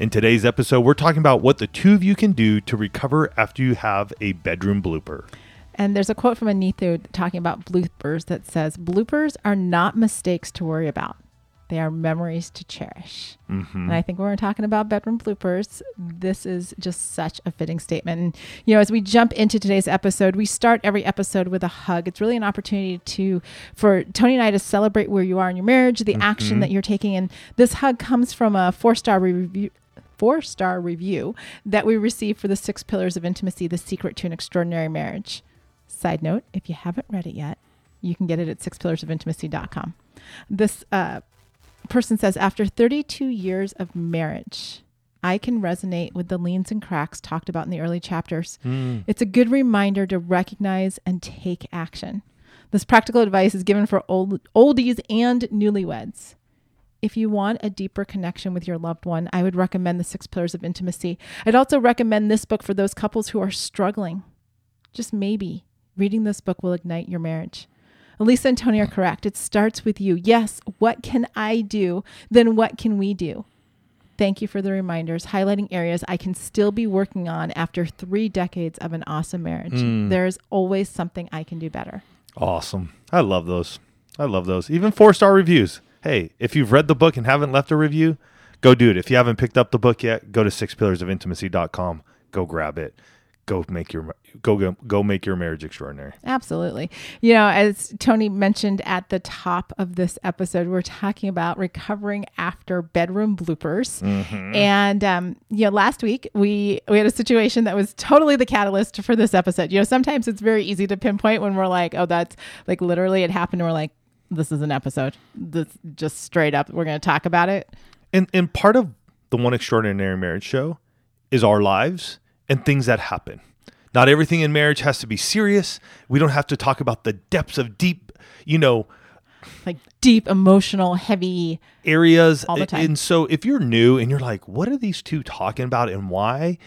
In today's episode, we're talking about what the two of you can do to recover after you have a bedroom blooper. And there's a quote from Anithu talking about bloopers that says, Bloopers are not mistakes to worry about. They are memories to cherish. Mm-hmm. And I think when we're talking about bedroom bloopers, this is just such a fitting statement. And, you know, as we jump into today's episode, we start every episode with a hug. It's really an opportunity to, for Tony and I to celebrate where you are in your marriage, the action that you're taking. And this hug comes from a four star review four star review that we received for the six pillars of intimacy the secret to an extraordinary marriage. Side note if you haven't read it yet you can get it at sixpillarsofintimacy.com this uh, person says after 32 years of marriage i can resonate with the leans and cracks talked about in the early chapters. It's a good reminder to recognize and take action. This practical advice is given for old, oldies and newlyweds if you want a deeper connection with your loved one, I would recommend The Six Pillars of Intimacy. I'd also recommend this book for those couples who are struggling. Just maybe reading this book will ignite your marriage. Alisa and Tony are correct. It starts with you. Yes, what can I do? Then what can we do? Thank you for the reminders, highlighting areas I can still be working on after three decades of an awesome marriage. Hmm. There's always something I can do better. Awesome. I love those. I love those. Even four star reviews. Hey, if you've read the book and haven't left a review, go do it. If you haven't picked up the book yet, go to sixpillarsofintimacy.com. Go grab it. Go make your go go, go make your marriage extraordinary. Absolutely. You know, as Tony mentioned at the top of this episode, we're talking about recovering after bedroom bloopers. And um, you know, last week we we had a situation that was totally the catalyst for this episode. You know, sometimes it's very easy to pinpoint when we're like, oh, that's like literally it happened. And we're like, this is an episode. This just straight up, we're going to talk about it. And and part of the one extraordinary marriage show is our lives and things that happen. Not everything in marriage has to be serious. We don't have to talk about the depths of deep, you know, Like deep, emotional, heavy. areas. All the time. And so if you're new and you're like, what are these two talking about and why?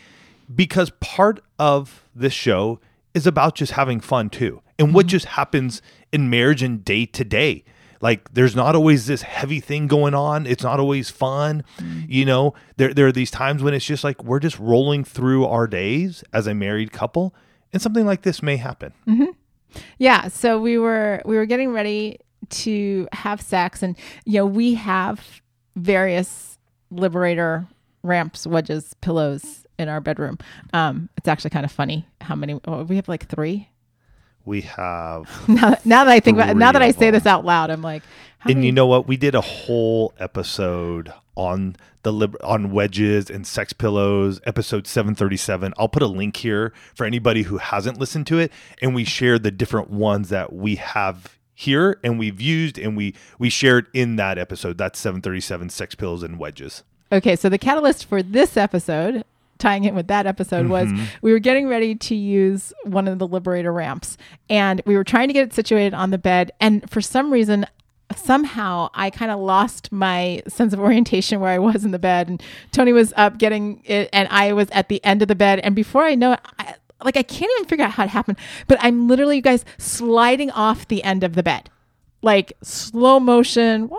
Because part of this show is about just having fun too. And what mm-hmm. just happens in marriage and day to day. Like there's not always this heavy thing going on. It's not always fun. You know, there there are these times when it's just like we're just rolling through our days as a married couple and something like this may happen. Yeah, so we were we were getting ready to have sex and you know, we have various liberator ramps, wedges, pillows in our bedroom. Um it's actually kind of funny how many oh, we have like 3. We have Now, now that I think about now that I say them. this out loud, I'm like and many- you know what? We did a whole episode on the lib- on wedges and sex pillows, episode 737. I'll put a link here for anybody who hasn't listened to it and we shared the different ones that we have here and we've used and we we shared in that episode. That's 737 sex pillows and wedges. Okay, so the catalyst for this episode, tying in with that episode, was mm-hmm. we were getting ready to use one of the Liberator ramps, and we were trying to get it situated on the bed, and for some reason. Somehow I kind of lost my sense of orientation where I was in the bed, and Tony was up getting it, and I was at the end of the bed. And before I know it, I, like I can't even figure out how it happened, but I'm literally, you guys, sliding off the end of the bed, like slow motion.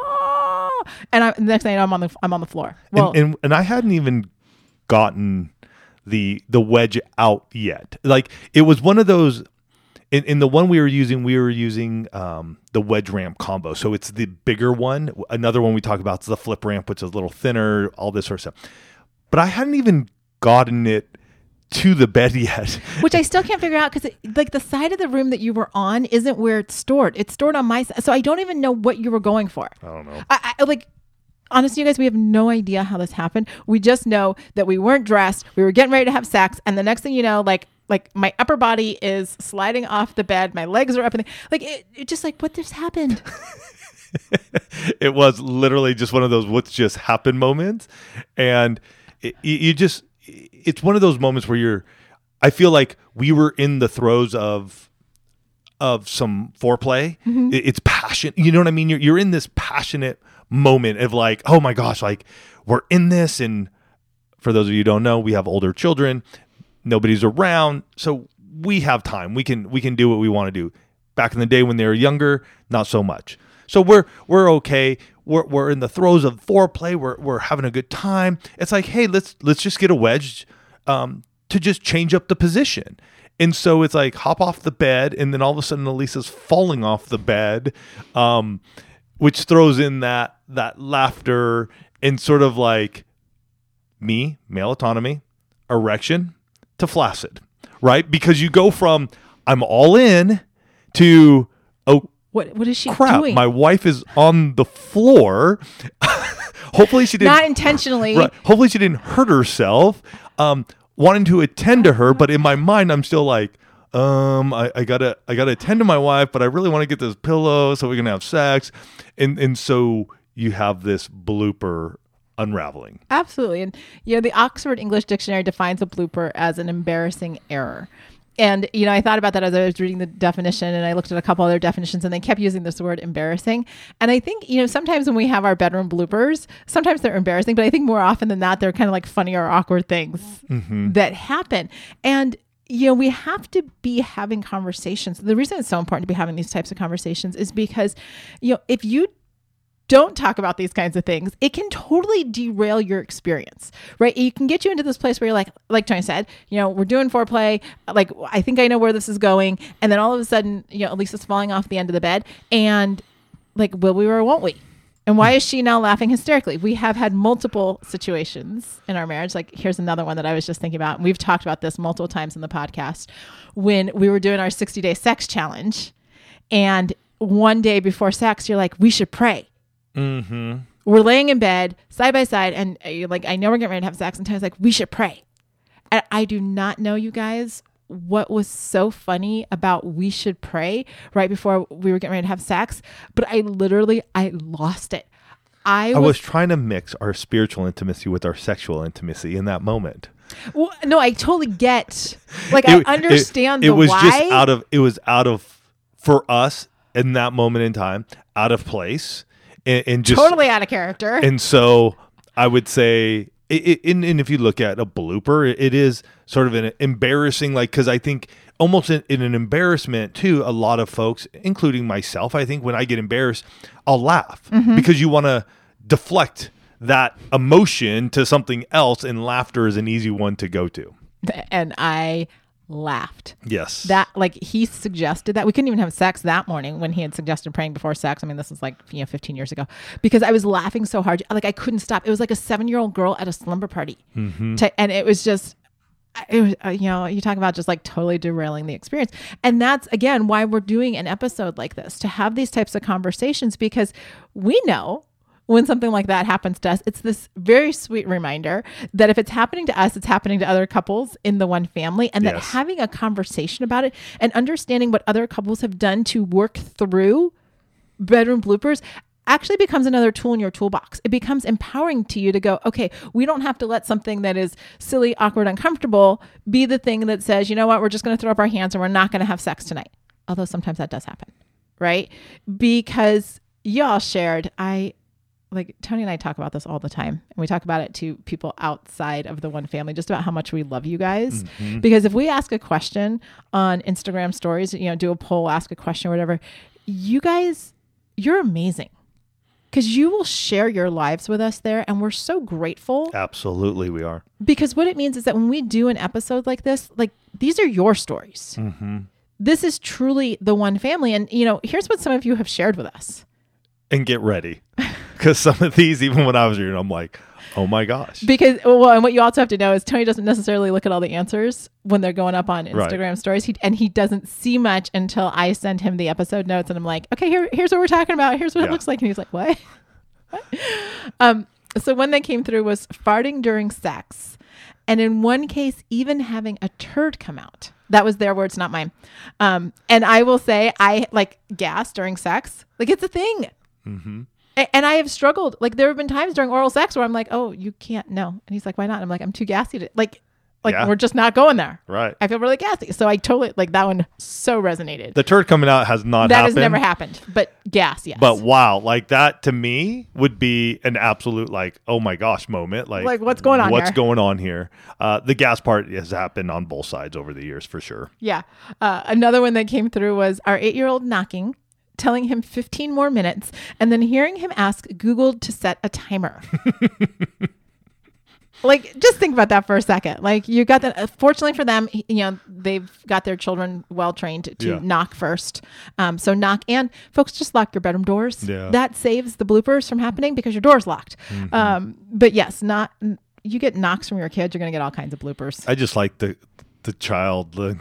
And I, the next thing I know, I'm on the I'm on the floor. Well, and, and and I hadn't even gotten the the wedge out yet. Like it was one of those in, in the one we were using, we were using um, the wedge ramp combo. So it's the bigger one. Another one we talk about is the flip ramp, which is a little thinner, all this sort of stuff. But I hadn't even gotten it to the bed yet. which I still can't figure out because like the side of the room that you were on isn't where it's stored. It's stored on my side, so I don't even know what you were going for. I don't know. I, I like honestly, you guys, we have no idea how this happened. We just know that we weren't dressed. We were getting ready to have sex, and the next thing you know, like like my upper body is sliding off the bed, my legs are up, and like it, it just like what just happened. it was literally just one of those what's just happened moments and it, you- just it's one of those moments where you're i feel like we were in the throes of of some foreplay mm-hmm. It- it's passion you know what i mean you're, you're in this passionate moment of like oh my gosh like we're in this. And for those of you don't know we have older children. Nobody's around. So we have time. We can we can do what we want to do. Back in the day when they were younger not so much. So we're we're okay. We're, we're in the throes of foreplay. We're, we're having a good time. It's like hey let's let's just get a wedge um, to just change up the position. And so it's like hop off the bed and then all of a sudden Alisa's falling off the bed um, which throws in that that laughter and sort of like me, male autonomy, erection to flaccid, right? Because you go from I'm all in to oh What what is she crap, doing? my wife is on the floor. hopefully she didn't Not intentionally. right, hopefully she didn't hurt herself. Um wanting to attend to her, but in my mind I'm still like um, I, I gotta I gotta attend to my wife, but I really want to get this pillow so we can have sex. And and so you have this blooper unraveling. Absolutely. And you know, the Oxford English Dictionary defines a blooper as an embarrassing error. And you know, I thought about that as I was reading the definition and I looked at a couple other definitions and they kept using this word embarrassing. And I think, you know, sometimes when we have our bedroom bloopers, sometimes they're embarrassing, but I think more often than not they're kind of like funny or awkward things mm-hmm. that happen. And you know, we have to be having conversations. The reason it's so important to be having these types of conversations is because, you know, if you don't talk about these kinds of things, it can totally derail your experience, right? It can get you into this place where you're like, like Tony said, you know, we're doing foreplay. Like, I think I know where this is going. And then all of a sudden, you know, Alisa's falling off the end of the bed. And like, will we or won't we? And why is she now laughing hysterically? We have had multiple situations in our marriage. Like, here's another one that I was just thinking about. And we've talked about this multiple times in the podcast when we were doing our 60 day sex challenge. And one day before sex, you're like, we should pray Mm-hmm. we're laying in bed side by side and uh, you're like i know we're getting ready to have sex and Ty's like we should pray and i do not know you guys what was so funny about we should pray right before we were getting ready to have sex but i literally i lost it i, I was, was trying to mix our spiritual intimacy with our sexual intimacy in that moment. well, no i totally get like It- i understand it, the it was why just out of it was out of for us in that moment in time out of place and, and just totally out of character and so I would say, it, it, and, if you look at a blooper, it, it is sort of an embarrassing, like, because I think almost in, in an embarrassment too, a lot of folks, including myself, I think when I get embarrassed, I'll laugh Mm-hmm. because you want to deflect that emotion to something else, and laughter is an easy one to go to. and i laughed. Yes. that like he suggested that we couldn't even have sex that morning when he had suggested praying before sex. I mean this is like you know 15 years ago. Because i was laughing so hard. Like i couldn't stop. It was like a seven year old girl at a slumber party. To- and it was just it was, uh, you know you talk about just like totally derailing the experience. And that's again why we're doing an episode like this to have these types of conversations. Because we know when something like that happens to us, it's this very sweet reminder that if it's happening to us, it's happening to other couples in the one family, and that Yes. having a conversation about it and understanding what other couples have done to work through bedroom bloopers actually becomes another tool in your toolbox. It becomes empowering to you to go, okay, we don't have to let something that is silly, awkward, uncomfortable be the thing that says, you know what, we're just going to throw up our hands and we're not going to have sex tonight. Although sometimes that does happen, right? Because y'all shared, I like Tony and I talk about this all the time. And we talk about it to people outside of the one family, just about how much we love you guys. Mm-hmm. Because if we ask a question on Instagram stories, you know, do a poll, ask a question or whatever, you guys, you're amazing. Because you will share your lives with us there. And we're so grateful Absolutely, we are. because what it means is that when we do an episode like this, like these are your stories. Mm-hmm. This is truly the one family. And, you know, here's what some of you have shared with us. And get ready. Because some of these, even when I was reading, I'm like, Oh my gosh. because well, and what you also have to know is Tony doesn't necessarily look at all the answers when they're going up on Right. Instagram stories. He, and he doesn't see much until I send him the episode notes, and I'm like, okay, here, here's what we're talking about. Here's what Yeah. it looks like, and he's like, what? what? Um, so one that came through was farting during sex, and in one case, even having a turd come out. That was their words, not mine. Um, and I will say, I like gas during sex. Like it's a thing. Mm-hmm. And I have struggled. Like there have been times during oral sex where I'm like, "Oh, you can't no," and he's like, "Why not?" I'm like, "I'm too gassy to like, like Yeah. we're just not going there." Right. I feel really gassy, so I totally like that one. So resonated. The turd coming out has not that happened. has never happened, but gas, yes. But wow, like that to me would be an absolute like, oh my gosh moment. Like, Like, what's going on What's here? going on here? Uh, the gas part has happened on both sides over the years for sure. yeah, uh, another one that came through was our eight-year-old knocking, telling him 15 more minutes, and then hearing him ask Google to set a timer. like just think about that for a second like you got that uh, fortunately for them you know they've got their children well trained to Yeah. knock first um, so knock and folks just lock your bedroom doors Yeah. Mm-hmm. that saves the bloopers from happening because your door's locked um, but yes not you get knocks from your kids you're gonna get all kinds of bloopers I just like the the child uh,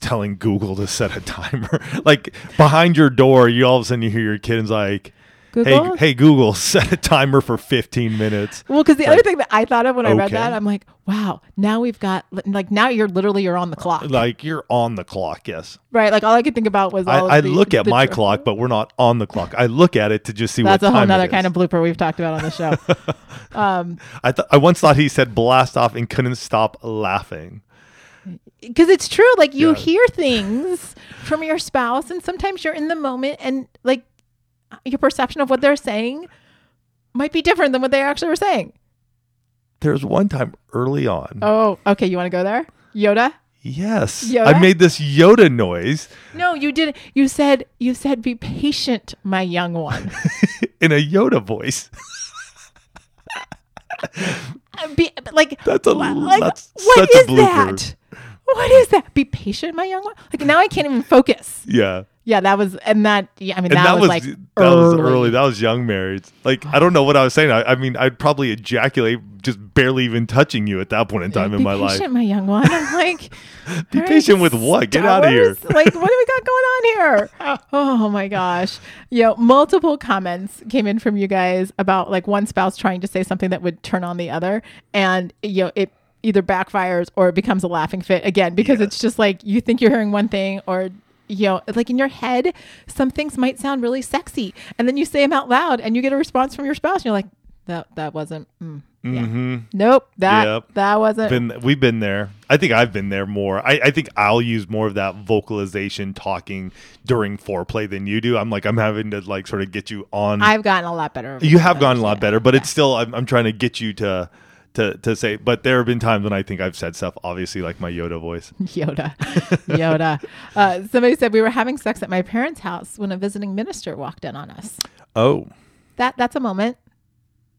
telling Google to set a timer. like behind your door, you all of a sudden you hear your kids like, Google? "Hey, hey Google, set a timer for 15 minutes." well because the like, other thing that i thought of when i read that i'm like wow now we've got like now you're literally you're on the clock Like you're on the clock, yes. right like all i could think about was I, I the- look at my clock, but we're not on the clock. I look at it to just see that's what a whole nother kind of blooper we've talked about on the show um, I th- I once thought he said blast off and couldn't stop laughing. Because it's true like you Yeah. hear things from your spouse and sometimes you're in the moment and like your perception of what they're saying might be different than what they actually were saying there's one time early on. oh okay you want to go there yoda Yes, Yoda? I made this Yoda noise no you didn't you said you said be patient my young one in a Yoda voice. be, like That's a- like, that's what blooper. that what is that be patient my young one like now i can't even focus Yeah. yeah that was and that yeah i mean And that, was, like that was early. That was young marrieds. Like I don't know what I was saying. I, I mean, I'd probably ejaculate just barely even touching you at that point in time in be my life. patient, my young one. I'm like, Be patient with what? Get out of here. Like, what do we got going on here? Oh my gosh. You know, multiple comments came in from you guys about like one spouse trying to say something that would turn on the other. And, you know, it either backfires or it becomes a laughing fit again because it's just like you think you're hearing one thing or you know, like in your head, some things might sound really sexy, and then you say them out loud, and you get a response from your spouse, and you're like, "That that wasn't, mm, yeah, Mm-hmm. nope, that Yep. that wasn't." Been we've been there. I think I've been there more. I, I think I'll use more of that vocalization talking during foreplay than you do. I'm like I'm having to like sort of get you on. I've gotten a lot better. you have gotten a lot better, but it's still I'm, I'm trying to get you to to to say. But there have been times when I think I've said stuff, obviously like my Yoda voice. Yoda. Yoda. Uh, somebody said we were having sex at my parents' house when a visiting minister walked in on us. Oh, That that's a moment.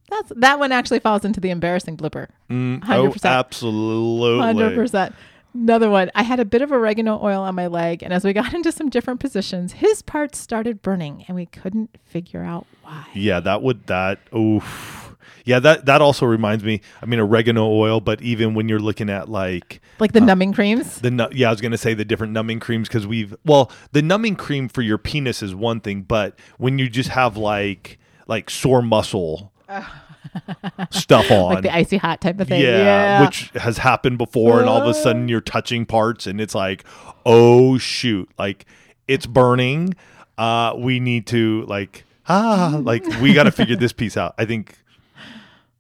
That's that one actually falls into the embarrassing blooper. mm, Hundred oh, percent. absolutely. Hundred percent. Another one. I had a bit of oregano oil on my leg, and as we got into some different positions, his parts started burning, and we couldn't figure out why. Yeah, that would that. Oof. Yeah, that that also reminds me. I mean, oregano oil, but even when you're looking at like Like the numbing creams. the nu- yeah, I was gonna say the different numbing creams because we've well, the numbing cream for your penis is one thing, but when you just have like like sore muscle stuff on, Like the icy hot type of thing. yeah, Yeah. which has happened before, and all of a sudden you're touching parts, and it's like, oh shoot, like it's burning. Uh, we need to like ah, like we got to figure this piece out. I think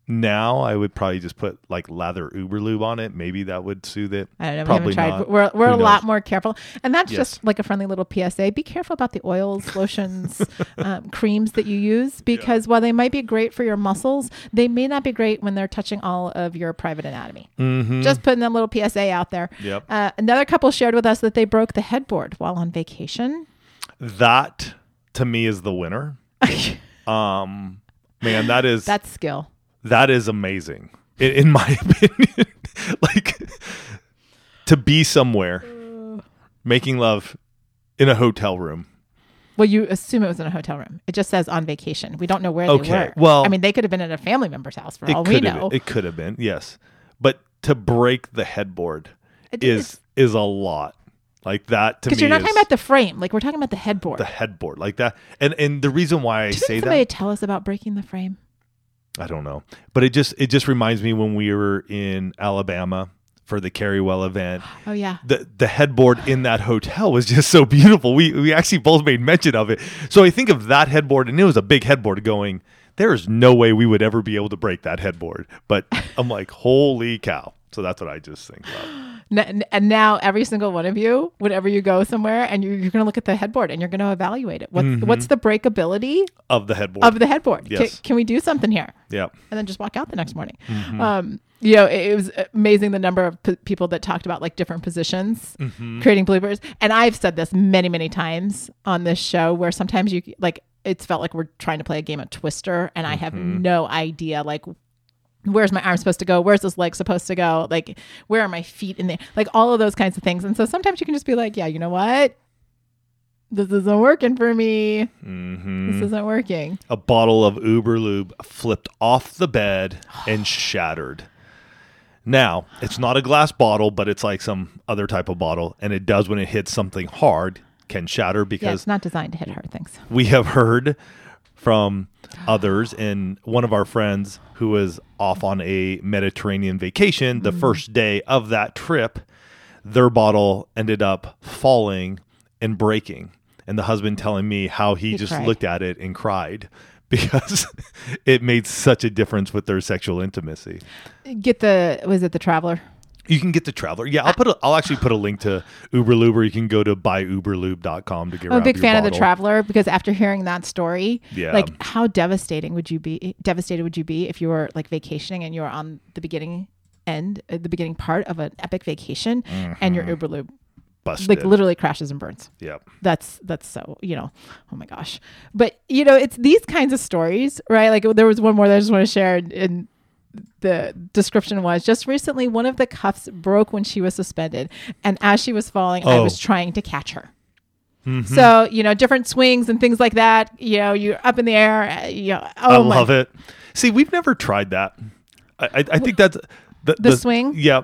now I would probably just put like lather Überlube on it. Maybe that would soothe it. I don't know. Probably we haven't tried. Not. We're we're Who a lot more careful, and that's Yes. just like a friendly little PSA. Be careful about the oils, lotions, um, creams that you use because while they might be great for your muscles, they may not be great when they're touching all of your private anatomy. Mm-hmm. Just putting that little PSA out there. Yep. Uh, another couple shared with us that they broke the headboard while on vacation. that to me is the winner. Um, man, that is That's skill. That is amazing in, in my opinion. like to be somewhere making love in a hotel room Well, you assume it was in a hotel room. It just says on vacation. We don't know where Okay, they were. well- I mean, they could have been at a family member's house for all we know. been. It could have been. Yes, but to break the headboard It is is a lot. Like that to me Because you're not is talking about the frame. Like we're talking about the headboard. the headboard like that. And and the reason why I Didn't say somebody that tell us about breaking the frame? I don't know, but it just it just reminds me when we were in Alabama for the Carrywell event. Oh yeah. the the headboard in that hotel was just so beautiful. We we actually both made mention of it. So I think of that headboard, and it was a big headboard. Going, there is no way we would ever be able to break that headboard. But I'm like, holy cow! So that's what I just think about. And now every single one of you, whenever you go somewhere, and you're, you're going to look at the headboard and you're going to evaluate it. What's what's the breakability Of the headboard. of the headboard? Yes. Can, can we do something here? yeah. and then just walk out the next morning. Mm-hmm. Um, you know, it, it was amazing the number of p- people that talked about like different positions, Mm-hmm. creating bloopers. And I've said this many, many times on this show where sometimes you like it's felt like we're trying to play a game of Twister, and I have Mm-hmm. no idea like. Where's my arm supposed to go? Where's this leg supposed to go? Like, where are my feet in there? Like, all of those kinds of things. And so sometimes you can just be like, yeah, you know what? This isn't working for me. hmm This isn't working. A bottle of Überlube flipped off the bed and shattered. Now, it's not a glass bottle, but it's like some other type of bottle, and it does when it hits something hard can shatter Yeah, because it's not designed to hit hard things. we have heard from others and one of our friends who was off on a Mediterranean vacation the mm. first day of that trip their bottle ended up falling and breaking and the husband telling me how he, He just cried. looked at it and cried because it made such a difference with their sexual intimacy Get the was it the traveler? You can get the traveler yeah i'll put a, i'll actually put a link to Überlube or you can go to buyuberlube.com to get I'm a big fan of the traveler because after hearing that story, Yeah. like how devastating would you be? Devastated would you be if you were like vacationing and you were on the beginning end, uh, the beginning part of an epic vacation, and your Überlube busted like literally crashes and burns. yep That's that's so you know, oh my gosh. But you know, it's these kinds of stories, right? Like there was one more that I just want to share, and, and the description was just recently one of the cuffs broke when she was suspended, and as she was falling, I Oh. was trying to catch her. So you know, different swings and things like that. You know, you're up in the air. uh, You know, oh I my love it. See, we've never tried that. I, I, I think that's the, The swing? Yeah,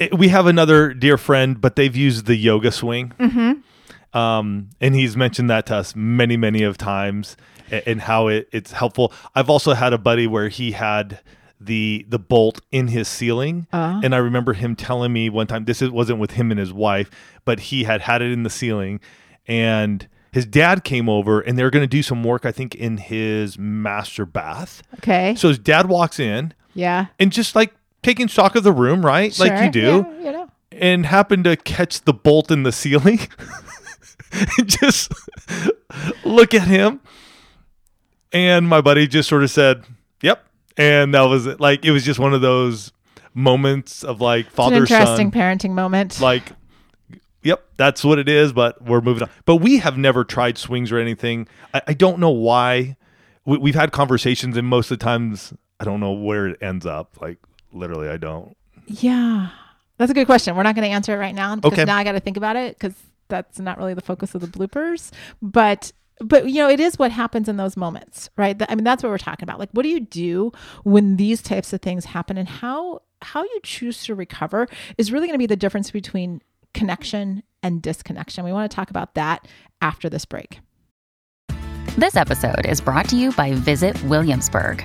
It- we have another dear friend, but they've used the yoga swing. Mm-hmm. Um, and he's mentioned that to us many, many of times, and, and how it, it's helpful. I've also had a buddy where he had the the bolt in his ceiling, Ah. and I remember him telling me one time this wasn't with him and his wife, but he had had it in the ceiling, and his dad came over, and they're going to do some work, I think, in his master bath. Okay. So his dad walks in yeah. and just like taking stock of the room, right? like you do, Yeah, you know. and happened to catch the bolt in the ceiling. and just look at him. And my buddy just sort of said, Yep. And that was it. Like it was just one of those moments of like It's an father interesting son. parenting moment. Like Yep, that's what it is, but we're moving on. But we have never tried swings or anything. I, I don't know why. We, we've had conversations, and most of the times, I don't know where it ends up. Like, literally, I don't. Yeah. That's a good question. We're not going to answer it right now because Okay. now I got to think about it because that's not really the focus of the bloopers. But but you know, it is what happens in those moments, right? I mean, that's what we're talking about. Like, what do you do when these types of things happen, and how how you choose to recover is really going to be the difference between connection and disconnection. We want to talk about that after this break. This episode is brought to you by Visit Williamsburg.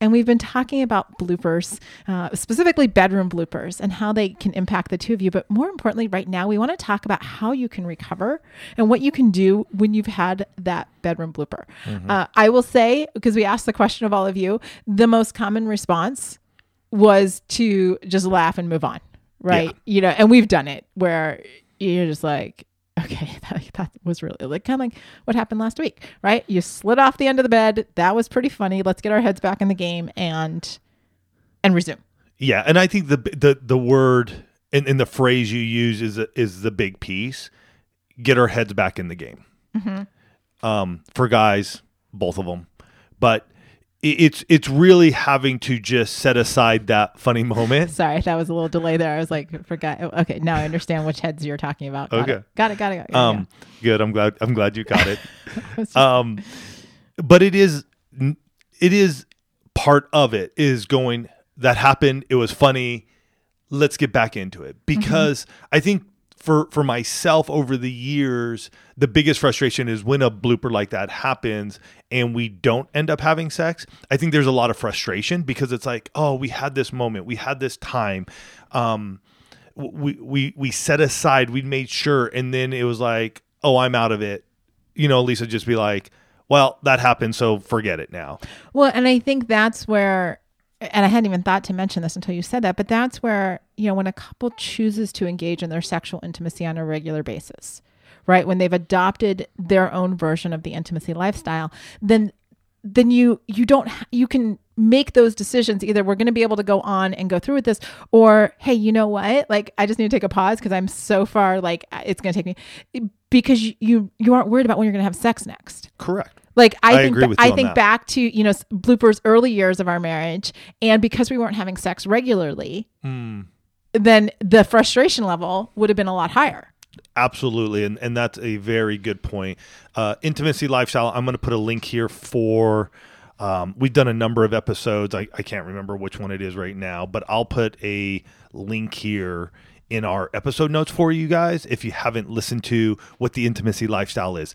and we've been talking about bloopers, uh, specifically bedroom bloopers, and how they can impact the two of you. But more importantly, right now, we want to talk about how you can recover and what you can do when you've had that bedroom blooper. Uh, I will say, because we asked the question of all of you, the most common response was to just laugh and move on, right? You know, and we've done it where you're just like, okay, that, that was really like kind of like what happened last week, right? You slid off the end of the bed. That was pretty funny. Let's get our heads back in the game and and resume. Yeah, and I think the the the word and, and the phrase you use is is the big piece. Get our heads back in the game. Um, for guys, both of them, but it's it's really having to just set aside that funny moment. Sorry, that was a little delay there. I was like, forgot. oh, Okay, now I understand which heads you're talking about. Got Okay. it. Got it. Got it. Got it. Um, good. I'm glad. I'm glad you got it. Just- um, but it is it is part of it is going that happened. It was funny. Let's get back into it because I think for for myself over the years, the biggest frustration is when a blooper like that happens and we don't end up having sex. I think there's a lot of frustration because it's like, oh, we had this moment, we had this time. Um, we we we set aside we made sure and then it was like oh i'm out of it you know lisa just be like well that happened so forget it now Well, and I think that's where, and I hadn't even thought to mention this until you said that, but that's where, you know, when a couple chooses to engage in their sexual intimacy on a regular basis, right? When they've adopted their own version of the intimacy lifestyle, then then you you don't you can make those decisions. Either we're going to be able to go on and go through with this or hey you know what? Like i just need to take a pause because i'm so far like it's going to take me because you you, aren't worried about when you're going to have sex next. Correct like I, I think agree ba- with you I think that. back to you know bloopers early years of our marriage, and because we weren't having sex regularly, Hmm. then the frustration level would have been a lot higher. absolutely and and that's a very good point uh intimacy lifestyle i'm going to put a link here for um, we've done a number of episodes I, I can't remember which one it is right now but i'll put a link here in our episode notes for you guys if you haven't listened to what the intimacy lifestyle is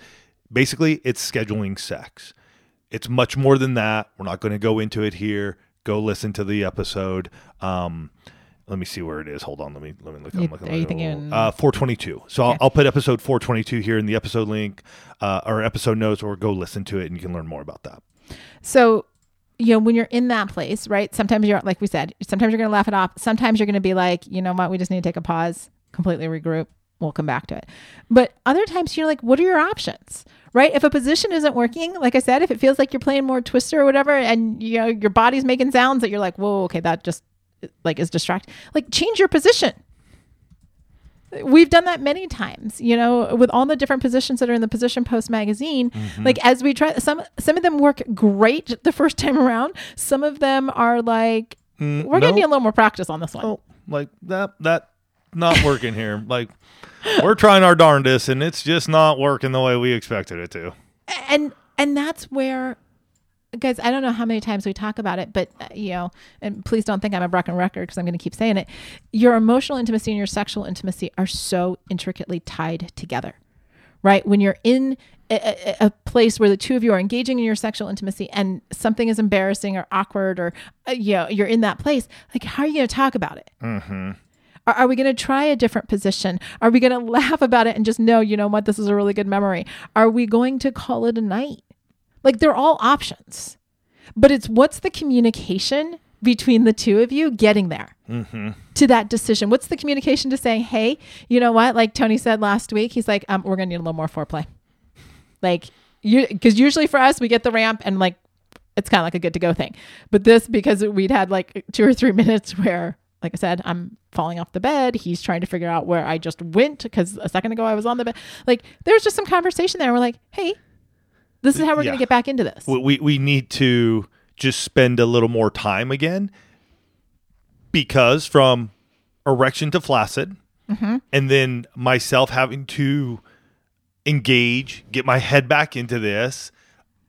basically it's scheduling sex it's much more than that. We're not going to go into it here. Go listen to the episode. Um, let me see where it is. Hold on. Let me let me look. You- looking- are you thinking- uh, 422? So I'll, I'll put episode 422 here in the episode link uh, or episode notes, or go listen to it and you can learn more about that. So, you know, when you're in that place, right? Sometimes you're like we said, sometimes you're going to laugh it off. Sometimes you're going to be like, you know what, we just need to take a pause, completely regroup. We'll come back to it. But other times you're like, what are your options? Right? If a position isn't working, like I said, if it feels like you're playing more twister or whatever, and you know your body's making sounds that you're like, whoa, okay, that just like is distract. Like change your position. We've done that many times, you know, with all the different positions that are in the Position Post magazine. Mm-hmm. Like as we try, some some of them work great the first time around. Some of them are like, mm, we're gonna need a little more practice on this one. Oh, like that that not working here. Like we're trying our darndest and it's just not working the way we expected it to. and and that's where guys i don't know how many times we talk about it but uh, you know and please don't think i'm a broken record because i'm going to keep saying it your emotional intimacy and your sexual intimacy are so intricately tied together right when you're in a, a, a place where the two of you are engaging in your sexual intimacy and something is embarrassing or awkward or uh, you know you're in that place like how are you going to talk about it are, are we going to try a different position? Are we going to laugh about it and just know, you know what, this is a really good memory? Are we going to call it a night? Like they're all options, but it's what's the communication between the two of you getting there to that decision? What's the communication to say, hey, you know what? Like Tony said last week, he's like, um, we're going to need a little more foreplay. Like you, because usually for us, we get the ramp and like it's kind of like a good to go thing. But this, because we'd had like two or three minutes where, like I said, I'm falling off the bed. He's trying to figure out where I just went because a second ago I was on the bed. Like there was just some conversation there. We're like, hey, this is how we're Yeah. going to get back into this. we, we we need to just spend a little more time again because from erection to flaccid mm-hmm. and then myself having to engage get my head back into this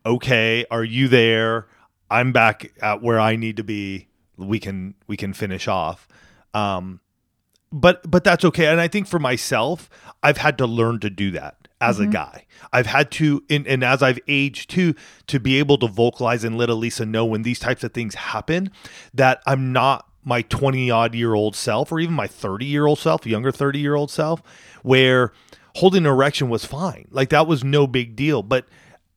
okay are you there i'm back at where i need to be we can we can finish off. Um but but that's okay. And i think for myself i've had to learn to do that as a guy. I've had to and, and as i've aged too to be able to vocalize and let Alisa know when these types of things happen that i'm not my 20 odd year old self or even my 30 year old self younger 30 year old self where holding an erection was fine. Like that was no big deal. But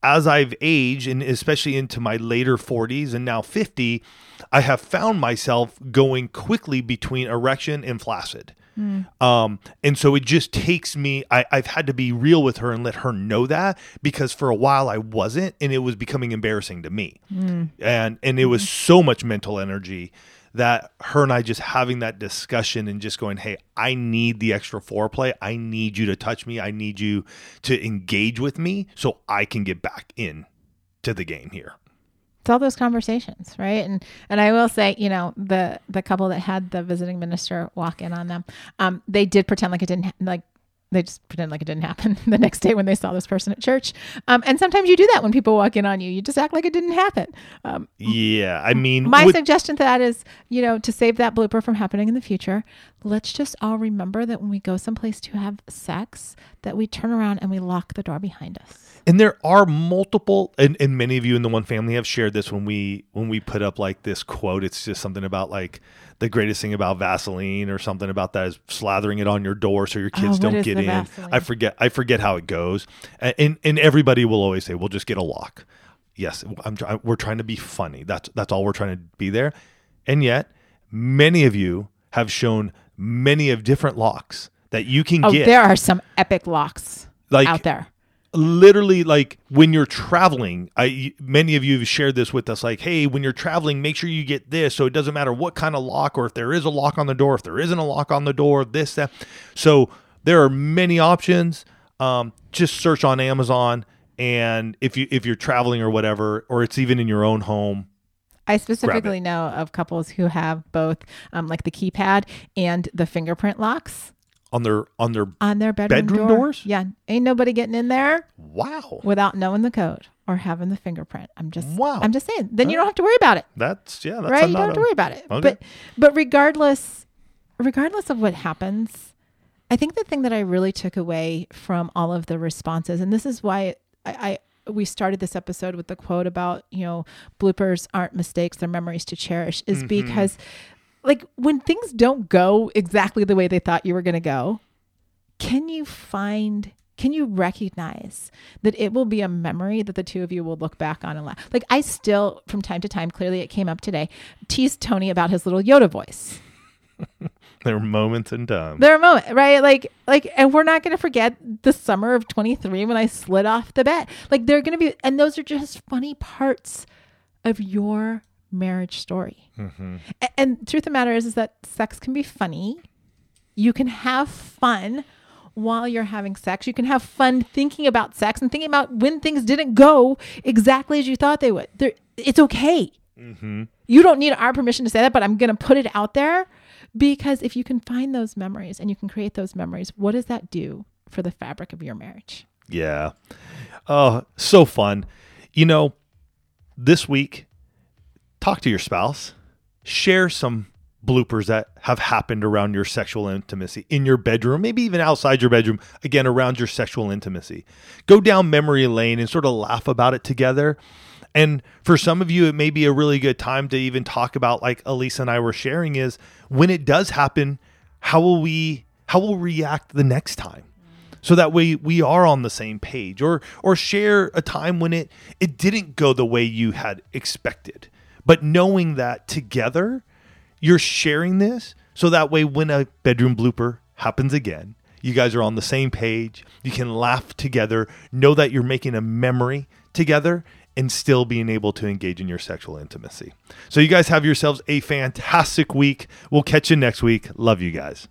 as I've aged and especially into my later 40s and now 50, I have found myself going quickly between erection and flaccid. Hmm. Um, and so it just takes me, I, I've had to be real with her and let her know that because for a while I wasn't and it was becoming embarrassing to me. Hmm. And, and it was mm-hmm. so much mental energy that her and I just having that discussion and just going, hey, I need the extra foreplay. I need you to touch me. I need you to engage with me so I can get back in to the game here. It's all those conversations, right? And and I will say, you know, the the couple that had the visiting minister walk in on them, um, they did pretend like it didn't like they just pretend like it didn't happen the next day when they saw this person at church. Um, and sometimes you do that when people walk in on you. You just act like it didn't happen. Um, yeah, I mean, my with- suggestion to that is, you know, to save that blooper from happening in the future, let's just all remember that when we go someplace to have sex, that we turn around and we lock the door behind us. and there are multiple and, and many of you in the one family have shared this when we when we put up like this quote. It's just something about like the greatest thing about vaseline or something about that is slathering it on your door so your Oh, kids what don't get in. Vaseline? i forget i forget how it goes. And, and everybody will always say we'll just get a lock. Yes i'm try- we're trying to be funny. That's that's all we're trying to be there. And yet many of you have shown many of different locks that you can Oh, get. there are some epic locks Like- out there. literally like when you're traveling i many of you have shared this with us like hey when you're traveling make sure you get this so it doesn't matter what kind of lock or if there is a lock on the door if there isn't a lock on the door this that. So there are many options. Um, just search on amazon and if you if you're traveling or whatever or it's even in your own home I specifically know of couples who have both, um, like the keypad and the fingerprint locks on their on their on their bedroom, Bedroom door. doors? Yeah, ain't nobody getting in there wow without knowing the code or having the fingerprint. I'm just, Wow. I'm just saying. Then you don't have to worry about it. that's yeah that's right? You don't have to worry about it. Okay. But but regardless regardless of what happens, I think the thing that I really took away from all of the responses, and this is why I, I we started this episode with the quote about, you know, bloopers aren't mistakes, they're memories to cherish, is Mm-hmm. because like when things don't go exactly the way they thought you were gonna go, can you find can you recognize that it will be a memory that the two of you will look back on and laugh? Like I still, from time to time, clearly it came up today, tease Tony about his little Yoda voice. There are moments in time There are moments, right? Like, like, and we're not going to forget the summer of 23 when I slid off the bed. Like, they're going to be, and those are just funny parts of your marriage story. Mm-hmm. A- And, truth of the matter is, is that sex can be funny. You can have fun while you're having sex. You can have fun thinking about sex and thinking about when things didn't go exactly as you thought they would. There, it's okay. Mm-hmm. You don't need our permission to say that, but I'm going to put it out there because if you can find those memories and you can create those memories, what does that do for the fabric of your marriage? Yeah. Oh, so fun. You know, this week, talk to your spouse, share some bloopers that have happened around your sexual intimacy in your bedroom, maybe even outside your bedroom, again, around your sexual intimacy. Go down memory lane and sort of laugh about it together. And for some of you, it may be a really good time to even talk about, like Alisa and I were sharing, is when it does happen, how will we how will we react the next time? so that way we are on the same page or or share a time when it it didn't go the way you had expected but knowing that together you're sharing this so that way when a bedroom blooper happens again you guys are on the same page you can laugh together know that you're making a memory together and still being able to engage in your sexual intimacy. So you guys have yourselves a fantastic week. We'll catch you next week. Love you guys